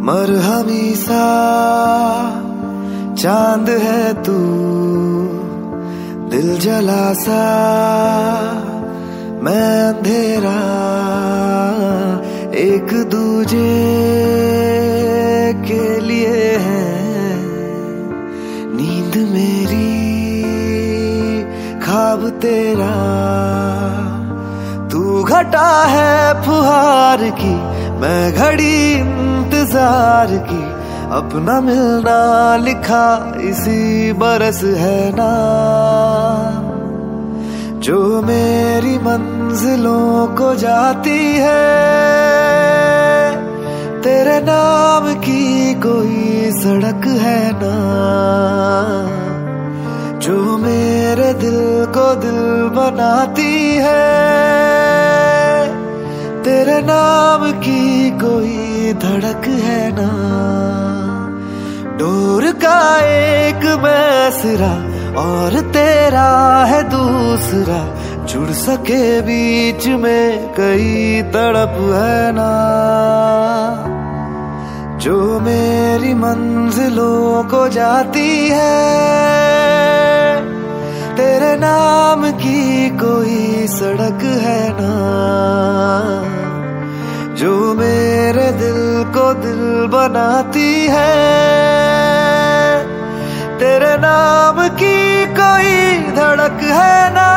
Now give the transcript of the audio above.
मरहमी सा, चाँद है तू, दिल जला सा, मैं अंधेरा, एक दूजे के लिए है। नींद मेरी खाब तेरा, तू घटा है फुहार की, मैं घड़ी इंतज़ार की, अपना मिलना लिखा इसी बरस है ना। जो मेरी मंजिलों को जाती है, तेरे नाम की कोई सड़क है ना। जो मेरे दिल को दिल बनाती है तेरे नाम की कोई धड़क है ना। डोर का एक मैं सिरा और तेरा है दूसरा। जुड़ सके बीच में कई तड़प है ना। जो मेरी मंजिलों को जाती है, तेरे नाम की कोई सड़क है ना। को दिल बनाती है। तेरे नाम की कोई धड़क है ना?